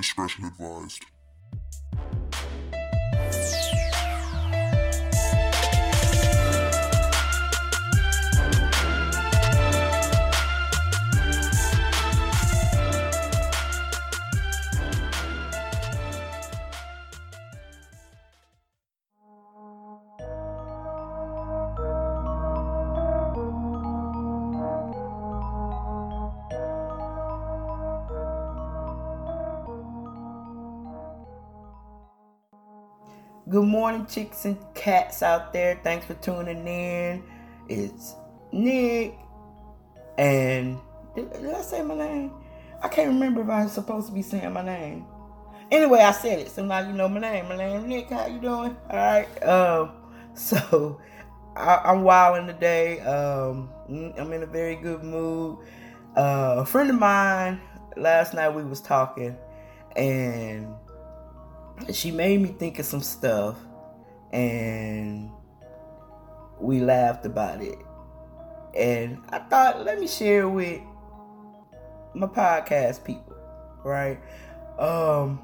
discretion advised. Morning, chicks and cats out there. Thanks for tuning in. It's Nick. And did, did, I say my name? I can't remember if I was supposed to be saying my name. Anyway, I said it, so now you know my name. My name Nick. How you doing? All right. Um. So I, am wilding today. Um. I'm in a very good mood. Uh, a friend of mine last night we was talking, and she made me think of some stuff and we laughed about it. And I thought, let me share with my podcast people, right? Um,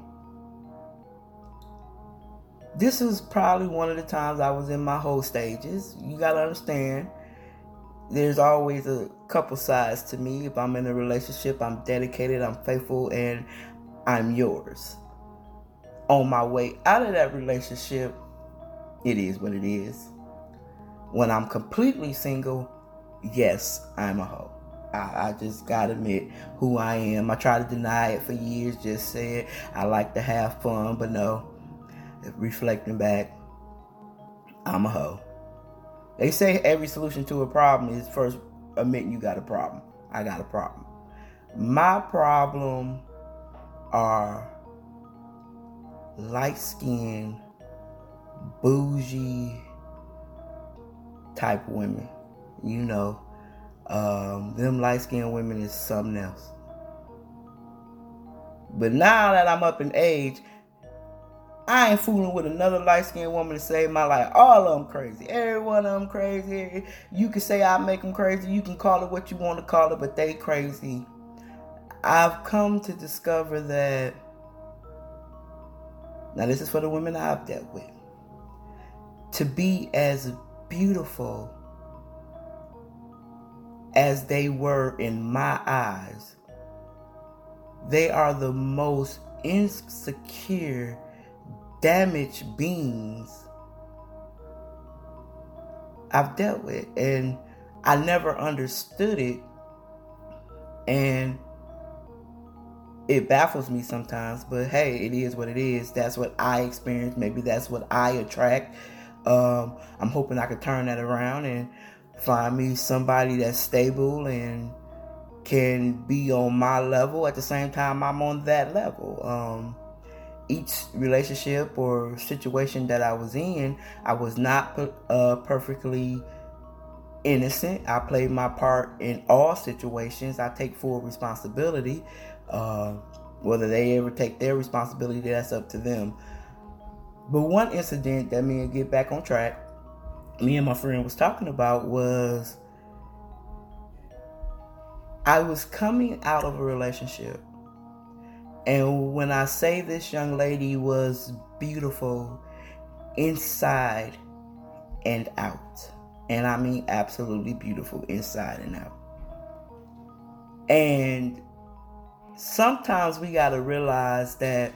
this is probably one of the times I was in my whole stages. You gotta understand, there's always a couple sides to me. If I'm in a relationship, I'm dedicated, I'm faithful, and I'm yours on my way out of that relationship, it is what it is. When I'm completely single, yes, I'm a hoe. I, I, just gotta admit who I am. I try to deny it for years, just said I like to have fun, but no. Reflecting back, I'm a hoe. They say every solution to a problem is first admitting you got a problem. I got a problem. My problem are light skinned, bougie type women. You know, um, them light skinned women is something else. But now that I'm up in age, I ain't fooling with another light skinned woman to save my life. All of them crazy. Every one of them crazy. You can say I make them crazy. You can call it what you want to call it, but they crazy. I've come to discover that now, this is for the women I've dealt with. To be as beautiful as they were in my eyes, they are the most insecure, damaged beings I've dealt with. And I never understood it. And it baffles me sometimes, but hey, it is what it is. That's what I experience. Maybe that's what I attract. Um, I'm hoping I can turn that around and find me somebody that's stable and can be on my level at the same time I'm on that level. Um, each relationship or situation that I was in, I was not uh, perfectly innocent. I played my part in all situations. I take full responsibility. Uh, whether they ever take their responsibility, that's up to them. But one incident that me and get back on track, me and my friend was talking about was I was coming out of a relationship. And when I say this young lady was beautiful inside and out, and I mean absolutely beautiful inside and out. And sometimes we got to realize that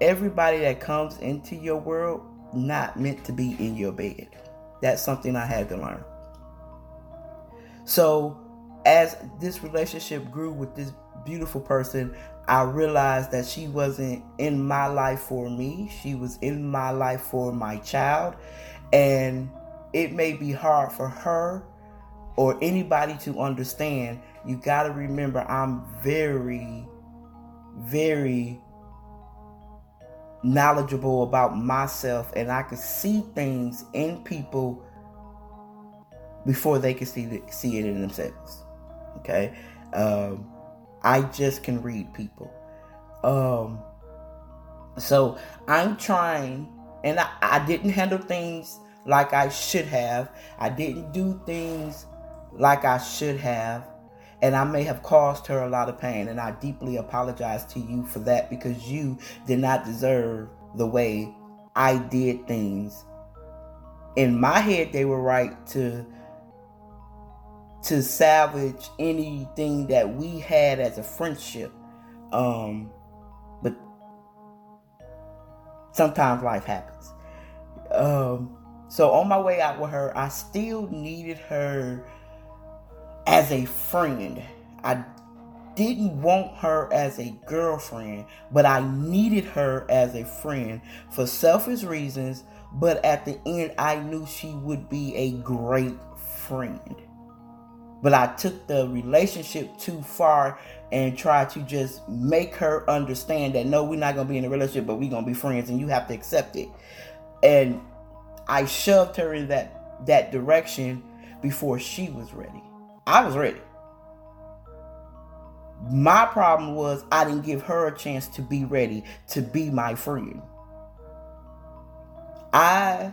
everybody that comes into your world not meant to be in your bed. That's something I had to learn. So, as this relationship grew with this beautiful person, I realized that she wasn't in my life for me. She was in my life for my child. And it may be hard for her or anybody to understand, you got to remember I'm very, very knowledgeable about myself and I can see things in people before they can see see it in themselves. Okay, um, I just can read people. Um, so I'm trying, and I, I didn't handle things like I should have. I didn't do things like I should have. And I may have caused her a lot of pain, and I deeply apologize to you for that because you did not deserve the way I did things. In my head, they were right to to salvage anything that we had as a friendship. Um, but sometimes life happens. Um, so on my way out with her, I still needed her as a friend. I didn't want her as a girlfriend, but I needed her as a friend for selfish reasons. But at the end, I knew she would be a great friend. But I took the relationship too far and tried to just make her understand that no, we're not going to be in a relationship, but we're going to be friends and you have to accept it. And I shoved her in that that direction before she was ready. I was ready. My problem was I didn't give her a chance to be ready to be my friend. I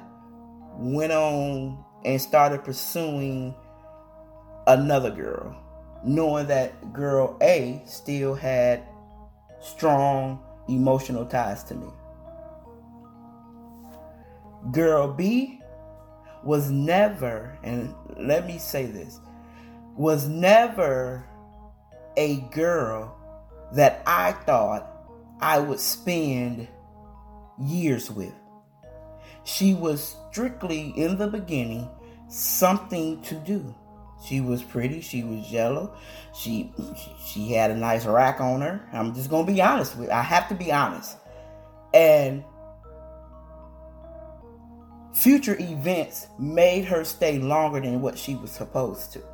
went on and started pursuing another girl, knowing that girl A still had strong emotional ties to me. Girl B was never, and let me say this, was never a girl that I thought I would spend years with. She was strictly in the beginning something to do. She was pretty. She was yellow. She she had a nice rack on her. I'm just gonna be honest with. I have to be honest. And future events made her stay longer than what she was supposed to.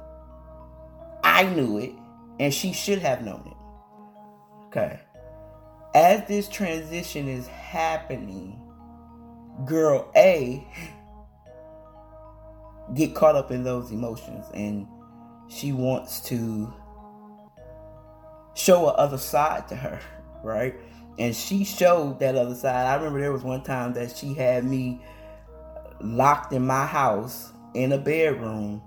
I knew it, and she should have known it. Okay. As this transition is happening, girl A get caught up in those emotions and she wants to show a other side to her, right? And she showed that other side. I remember there was one time that she had me locked in my house in a bedroom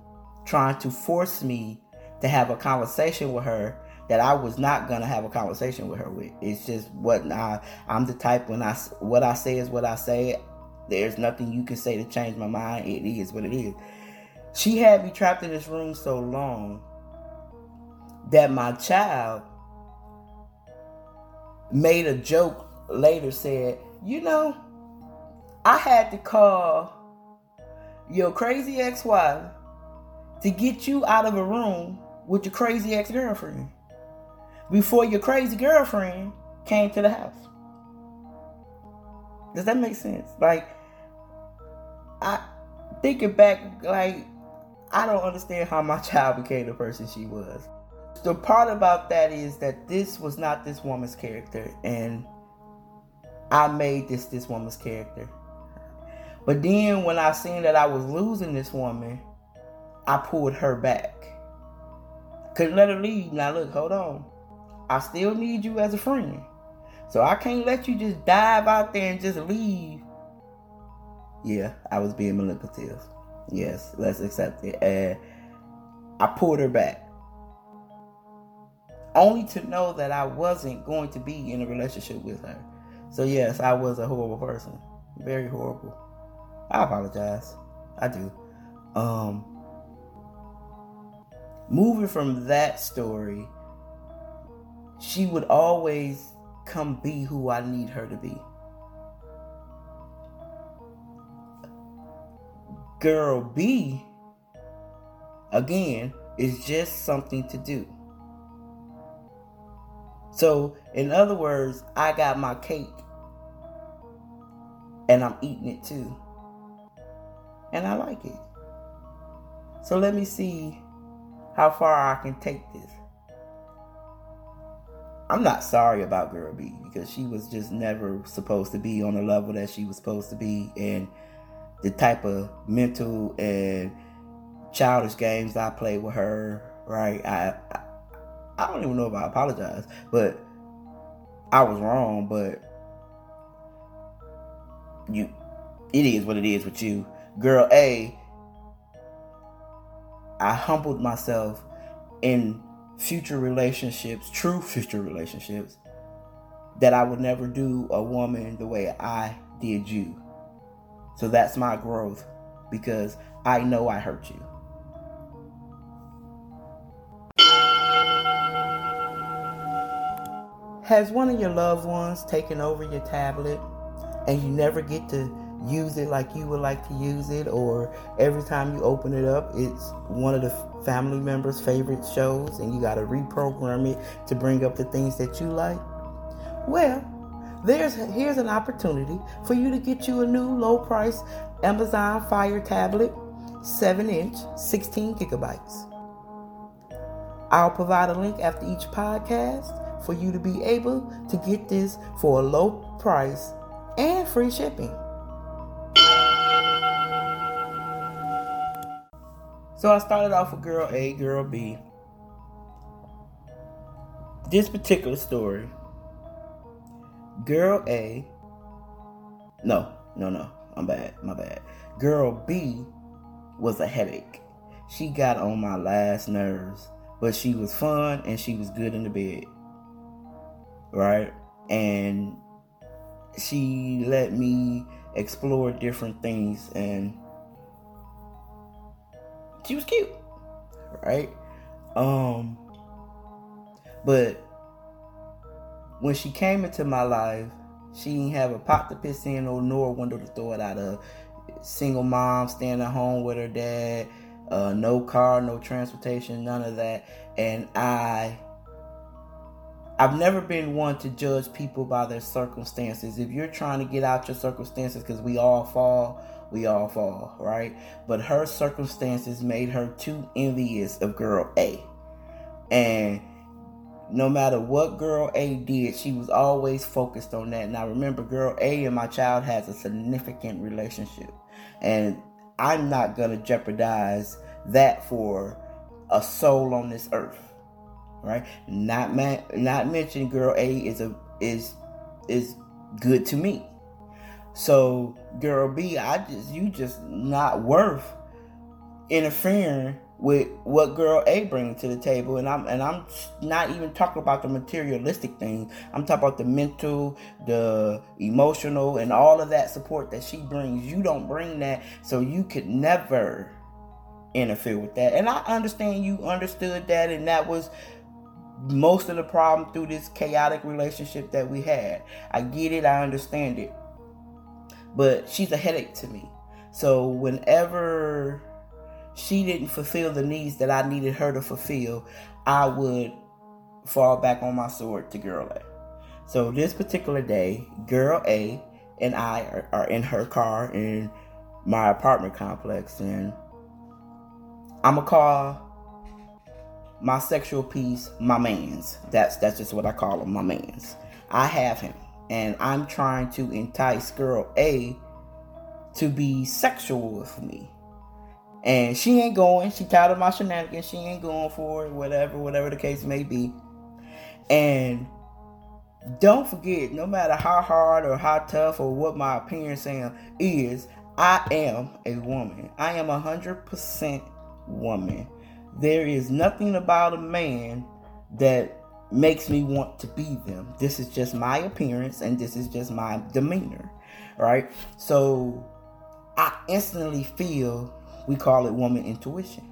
trying to force me to have a conversation with her that I was not gonna have a conversation with her with. It's just what I I'm the type when I what I say is what I say. There's nothing you can say to change my mind. It is what it is. She had me trapped in this room so long that my child made a joke later said, "You know, I had to call your crazy ex-wife to get you out of a room with your crazy ex-girlfriend before your crazy girlfriend came to the house." Does that make sense? Like I thinking back, like I don't understand how my child became the person she was. The part about that is that this was not this woman's character, and I made this this woman's character. But then when I seen that I was losing this woman, I pulled her back. Couldn't let her leave. Now look, hold on. I still need you as a friend. So I can't let you just dive out there and just leave yeah, I was being manipulative. Yes, let's accept it. And I pulled her back. Only to know that I wasn't going to be in a relationship with her. So, yes, I was a horrible person. Very horrible. I apologize. I do. Um, moving from that story, she would always come be who I need her to be. girl B, again, is just something to do. So, in other words, I got my cake and I'm eating it too. And I like it. So, let me see how far I can take this. I'm not sorry about Girl B because she was just never supposed to be on the level that she was supposed to be. And the type of mental and childish games I played with her, right? I, I, I don't even know if I apologize, but I was wrong. But you, it is what it is with you, girl. A, I humbled myself in future relationships, true future relationships, that I would never do a woman the way I did you. So that's my growth because I know I hurt you. Has one of your loved ones taken over your tablet and you never get to use it like you would like to use it, or every time you open it up, it's one of the family members' favorite shows and you got to reprogram it to bring up the things that you like? Well, there's here's an opportunity for you to get you a new low price Amazon Fire tablet, 7 inch, 16 gigabytes. I'll provide a link after each podcast for you to be able to get this for a low price and free shipping. So I started off with girl A, girl B. This particular story, girl A, no, no, no, I'm bad, my bad. Girl B was a headache. She got on my last nerves, but she was fun and she was good in the bed right? And she let me explore different things and she was cute, right? Um but when she came into my life, she didn't have a pot to piss in or nor a window to throw it out of. Single mom, staying at home with her dad, uh, no car, no transportation, none of that. And I I've never been one to judge people by their circumstances. If you're trying to get out your circumstances, because we all fall, we all fall, right? But her circumstances made her too envious of girl A. And no matter what girl A did, she was always focused on that. Now remember, girl A and my child has a significant relationship. And I'm not to jeopardize that for a soul on this earth right? Not man, not mentioned. Girl A is a is is good to me. So girl B, I just you just not worth interfering with what girl A brings to the table, and I'm and I'm not even talking about the materialistic things. I'm talking about the mental, the emotional, and all of that support that she brings. You don't bring that, so you could never interfere with that. And I understand you understood that, and that was most of the problem through this chaotic relationship that we had. I get it, I understand it. But she's a headache to me. So whenever she didn't fulfill the needs that I needed her to fulfill, I would fall back on my sword to girl A. So this particular day, girl A and I are, are in her car in my apartment complex and I'm gonna call my sexual piece, my man's. That's that's just what I call him, my man's. I have him, and I'm trying to entice girl A to be sexual with me. And she ain't going. She tired of my shenanigans. She ain't going for it. Whatever, whatever the case may be. And don't forget, no matter how hard or how tough or what my appearance am, is, I am a woman. I am a hundred percent woman. There is nothing about a man that makes me want to be them. This is just my appearance and this is just my demeanor, right? So I instantly feel we call it woman intuition.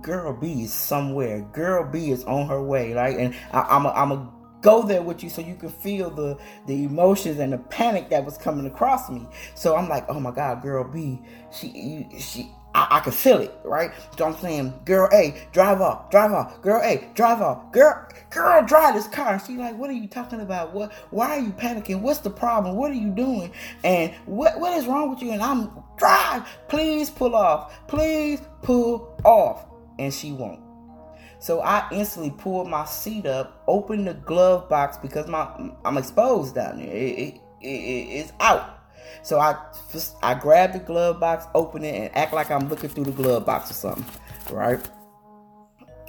Girl B is somewhere. Girl B is on her way, right? And I, am a, I'm a go there with you so you can feel the the emotions and the panic that was coming across me. So I'm like, oh my God, girl B, she she I, I can feel it, right? So I'm saying, girl A, drive off, drive off, girl A, drive off, girl, girl, drive this car. She like, what are you talking about? What? Why are you panicking? What's the problem? What are you doing? And what what is wrong with you? And I'm drive, please pull off, please pull off, and she won't. So I instantly pulled my seat up, opened the glove box because my I'm exposed down there. It, it, it, it's out. So I just, I grab the glove box, open it, and act like I'm looking through the glove box or something. Right?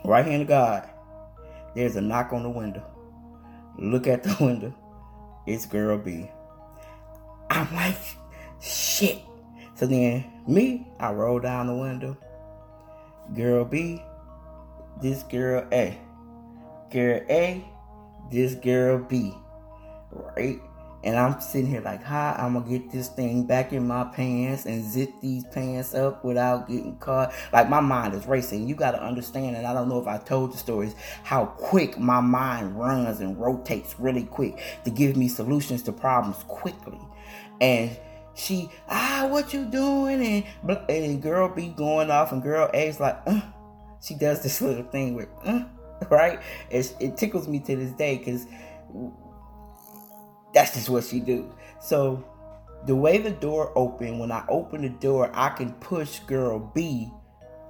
Right hand of God. There's a knock on the window. Look at the window. It's girl B. I'm like, shit. So then me, I roll down the window. Girl B, this girl A. girl A, this girl B, right? And I'm sitting here like, how I'm gonna get this thing back in my pants and zip these pants up without getting caught. Like my mind is racing. You gotta understand, and I don't know if I told the stories, how quick my mind runs and rotates really quick to give me solutions to problems quickly. And she, ah, what you doing? And, and girl be going off, and girl A's like, uh. she does this little thing with, uh, right? It, it tickles me to this day because that's just what she do. So the way the door opened, when I open the door, I can push girl B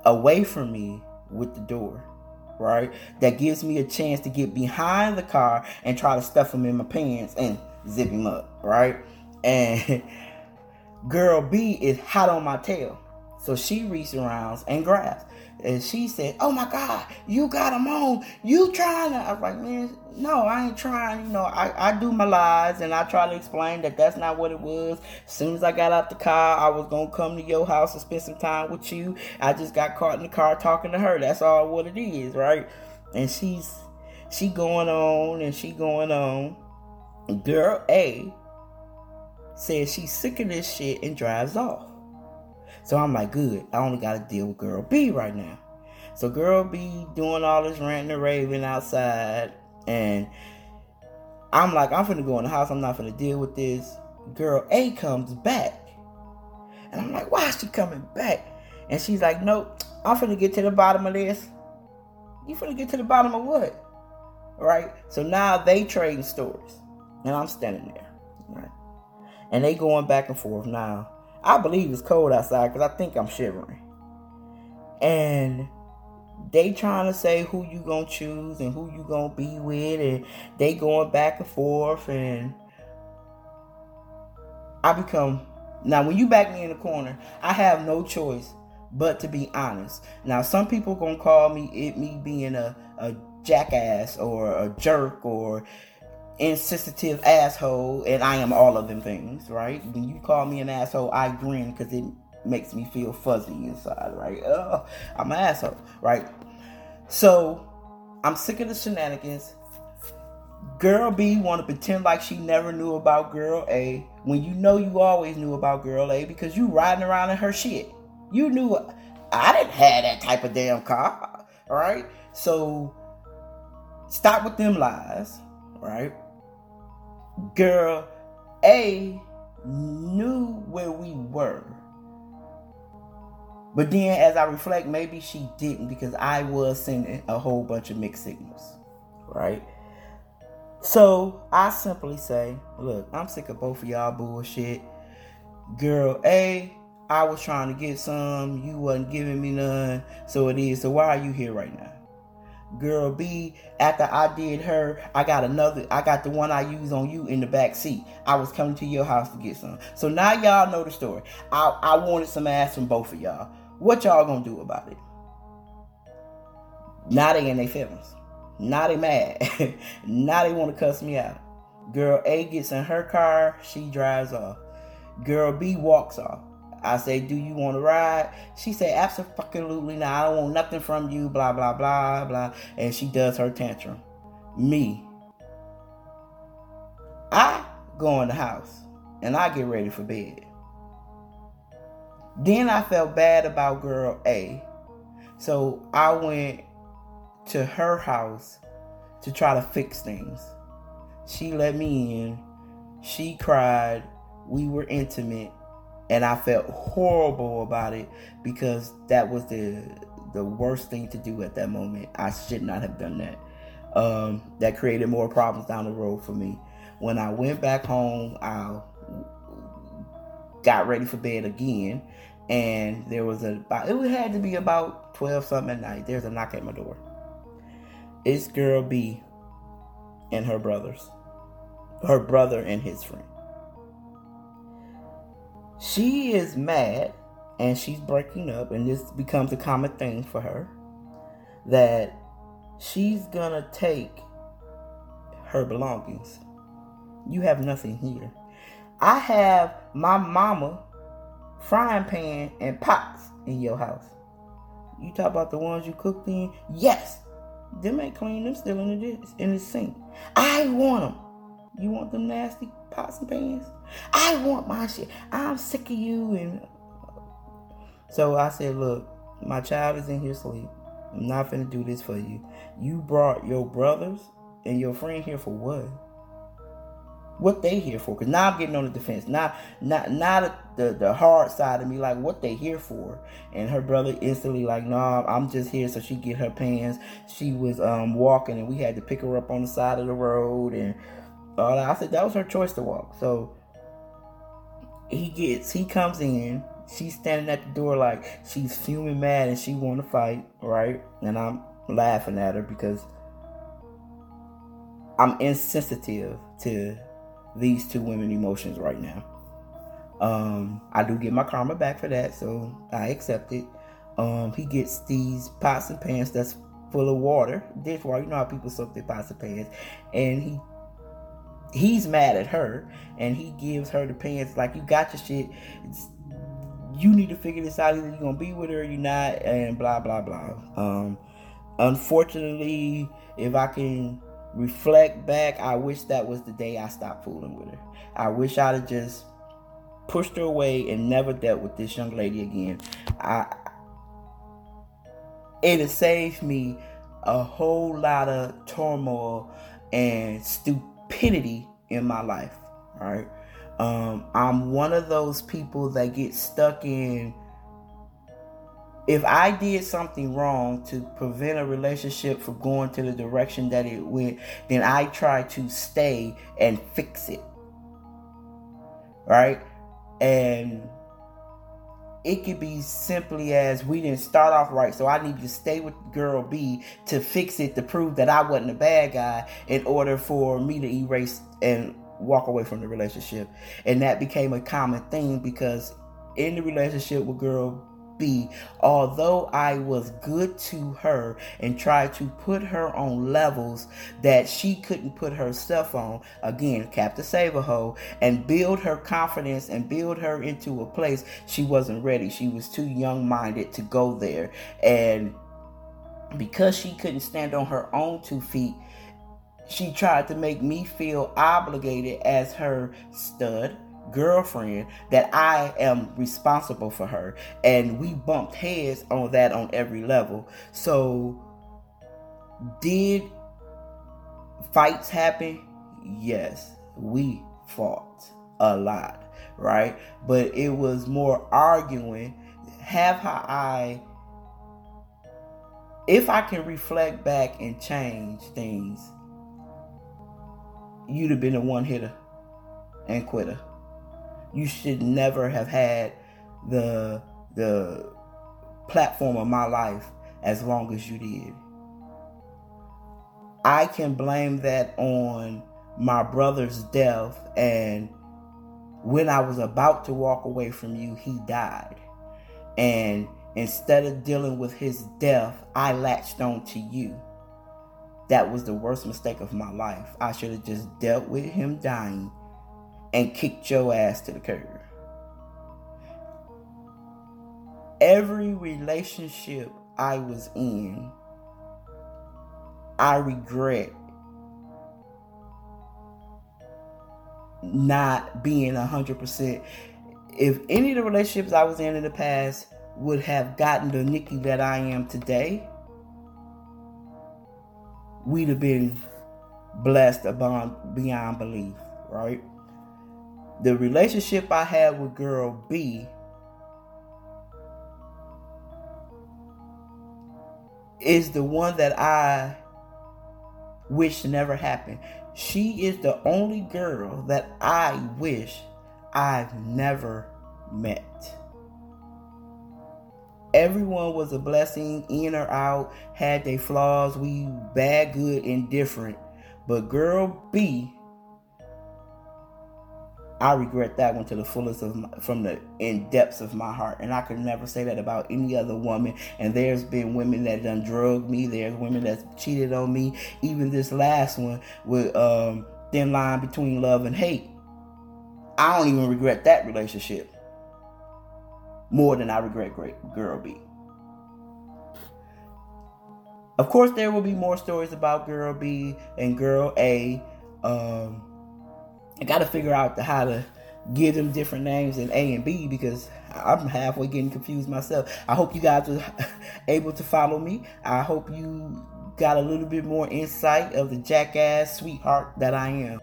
away from me with the door. Right? That gives me a chance to get behind the car and try to stuff him in my pants and zip him up. Right? And girl B is hot on my tail. So she reaches around and grabs. And she said, Oh my God, you got him on. You trying to. I was like, Man, no, I ain't trying. You know, I, I do my lies and I try to explain that that's not what it was. As soon as I got out the car, I was going to come to your house and spend some time with you. I just got caught in the car talking to her. That's all what it is, right? And she's, she going on and she going on. Girl A says she's sick of this shit and drives off. So I'm like, good. I only got to deal with girl B right now. So girl B doing all this ranting and raving outside, and I'm like, I'm finna go in the house. I'm not finna deal with this. Girl A comes back, and I'm like, why is she coming back? And she's like, nope. I'm finna get to the bottom of this. You finna get to the bottom of what? Right? So now they trading stories, and I'm standing there, right? And they going back and forth now I believe it's cold outside because I think I'm shivering. And they trying to say who you gonna choose and who you gonna be with, and they going back and forth, and I become now when you back me in the corner, I have no choice but to be honest. Now some people gonna call me it me being a, a jackass or a jerk or insensitive asshole, and I am all of them things, right? When you call me an asshole, I grin because it makes me feel fuzzy inside, right? Oh, I'm an asshole, right? So I'm sick of the shenanigans. Girl B want to pretend like she never knew about girl A when you know you always knew about girl A because you riding around in her shit. You knew I didn't have that type of damn car, all right? So stop with them lies, right? Girl A knew where we were. But then as I reflect, maybe she didn't because I was sending a whole bunch of mixed signals. Right? So I simply say, look, I'm sick of both of y'all bullshit. Girl A, I was trying to get some, you wasn't giving me none, so it is. So why are you here right now? Girl B, after I did her, I got another, I got the one I use on you in the back seat. I was coming to your house to get some. So now y'all know the story. I, I wanted some ass from both of y'all. What y'all gonna do about it? Now they in their feelings. Now they mad. now they want to cuss me out. Girl A gets in her car, she drives off. Girl B walks off. I say, Do you want to ride? She said, Absolutely not. I don't want nothing from you, blah, blah, blah, blah. And she does her tantrum. Me. I go in the house and I get ready for bed. Then I felt bad about girl A. So I went to her house to try to fix things. She let me in. She cried. We were intimate and I felt horrible about it because that was the the worst thing to do at that moment. I should not have done that. Um, that created more problems down the road for me. When I went back home, I got ready for bed again, and there was a it had to be about twelve something at night. There's a knock at my door. It's girl B and her brothers, her brother and his friend she is mad and she's breaking up, and this becomes a common thing for her that she's gonna take her belongings. You have nothing here. I have my mama frying pan and pots in your house. You talk about the ones you cooked in? Yes. Them ain't clean. Them still in the in the sink. I want them. You want them nasty pots and pans? I want my shit. I'm sick of you. And so I said, look, my child is in here asleep. I'm not gonna do this for you. You brought your brothers and your friend here for what? What they here for? Cause now I'm getting on the defense. Not not not the the hard side of me, like what they here for. And her brother instantly like, nah, I'm just here so she get her pants. She was um walking and we had to pick her up on the side of the road and all that. I said that was her choice to walk. So he gets he comes in she's standing at the door like she's fuming mad and she want to fight right? And i'm laughing at her because i'm insensitive to these two women emotions right now. Um i do get my karma back for that so i accept it. Um he gets these pots and pans that's full of water dishwater you know how people soak their pots and pans and he he's mad at her and he gives her the pants like you got your shit. It's, you need to figure this out. Either you're gonna be with her or you're not and blah blah blah. Um unfortunately if i can reflect back i wish that was the day i stopped fooling with her. I wish i'd have just pushed her away and never dealt with this young lady again. I it has saved me a whole lot of turmoil and stupidity in my life right um, I'm one of those people that get stuck in. If I did something wrong to prevent a relationship from going to the direction that it went, then I try to stay and fix it. Right? And it could be simply as we didn't start off right, so I need to stay with girl B to fix it to prove that I wasn't a bad guy in order for me to erase and walk away from the relationship. And that became a common thing because in the relationship with girl B, although I was good to her and tried to put her on levels that she couldn't put herself on, again, Captain Hoe, and build her confidence and build her into a place she wasn't ready. She was too young minded to go there. And because she couldn't stand on her own two feet, she tried to make me feel obligated as her stud girlfriend that I am responsible for her. And we bumped heads on that on every level. So, did fights happen? Yes, we fought a lot, right? But it was more arguing. Have I, if I can reflect back and change things, you'd have been a one hitter and quitter. You should never have had the the platform of my life as long as you did. I can blame that on my brother's death and when I was about to walk away from you, he died. And instead of dealing with his death, I latched on to you. That was the worst mistake of my life. I should have just dealt with him dying and kicked your ass to the curb. Every relationship I was in, I regret not being 100%. If any of the relationships I was in in the past would have gotten the Nicky that I am today, we'd have been blessed beyond, beyond belief, right? The relationship I had with girl B is the one that I wish never happened. She is the only girl that I wish I've never met everyone was a blessing, in or out, had their flaws. We bad, good, indifferent. But girl B, I regret that one to the fullest of my, from the in depths of my heart, and I could never say that about any other woman. And there's been women that done drugged me. There's women that cheated on me. Even this last one with um, thin line between love and hate. I don't even regret that relationship more than I regret great girl B. of course, there will be more stories about Girl B and Girl A. Um, I got to figure out how to give them different names in A and B because I'm halfway getting confused myself. I hope you guys were able to follow me. I hope you got a little bit more insight of the jackass sweetheart that I am.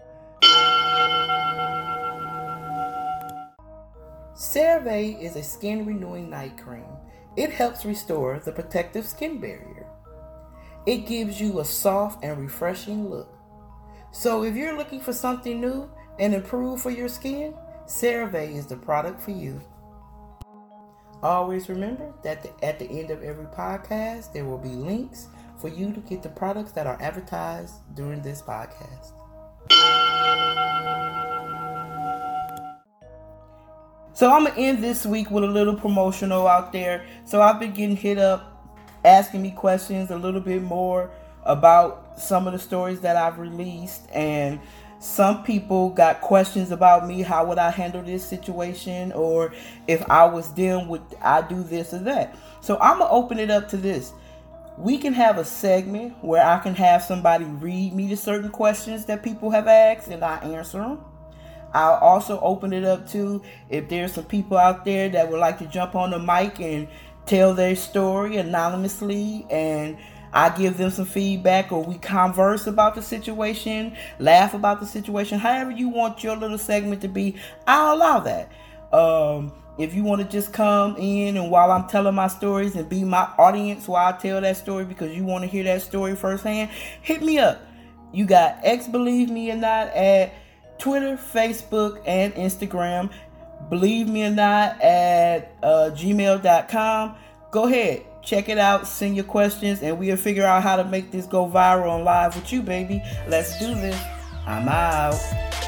CeraVe is a skin renewing night cream. It helps restore the protective skin barrier. It gives you a soft and refreshing look. So if you're looking for something new and improve for your skin, CeraVe is the product for you. Always remember that the, at the end of every podcast, there will be links for you to get the products that are advertised during this podcast. So I'm gonna end this week with a little promotional out there. So I've been getting hit up, asking me questions a little bit more about some of the stories that I've released, and some people got questions about me. How would I handle this situation, or if I was them, would I do this or that? So I'm gonna open it up to this we can have a segment where I can have somebody read me the certain questions that people have asked and I answer them. I'll also open it up to if there's some people out there that would like to jump on the mic and tell their story anonymously and I give them some feedback or we converse about the situation, laugh about the situation, however you want your little segment to be, I'll allow that. Um, if you want to just come in and while I'm telling my stories and be my audience while I tell that story because you want to hear that story firsthand, hit me up. You got X Believe Me or Not at Twitter, Facebook, and Instagram. Believe Me or Not at uh, gmail.com. Go ahead, check it out, send your questions, and we'll figure out how to make this go viral and live with you, baby. Let's do this. I'm out.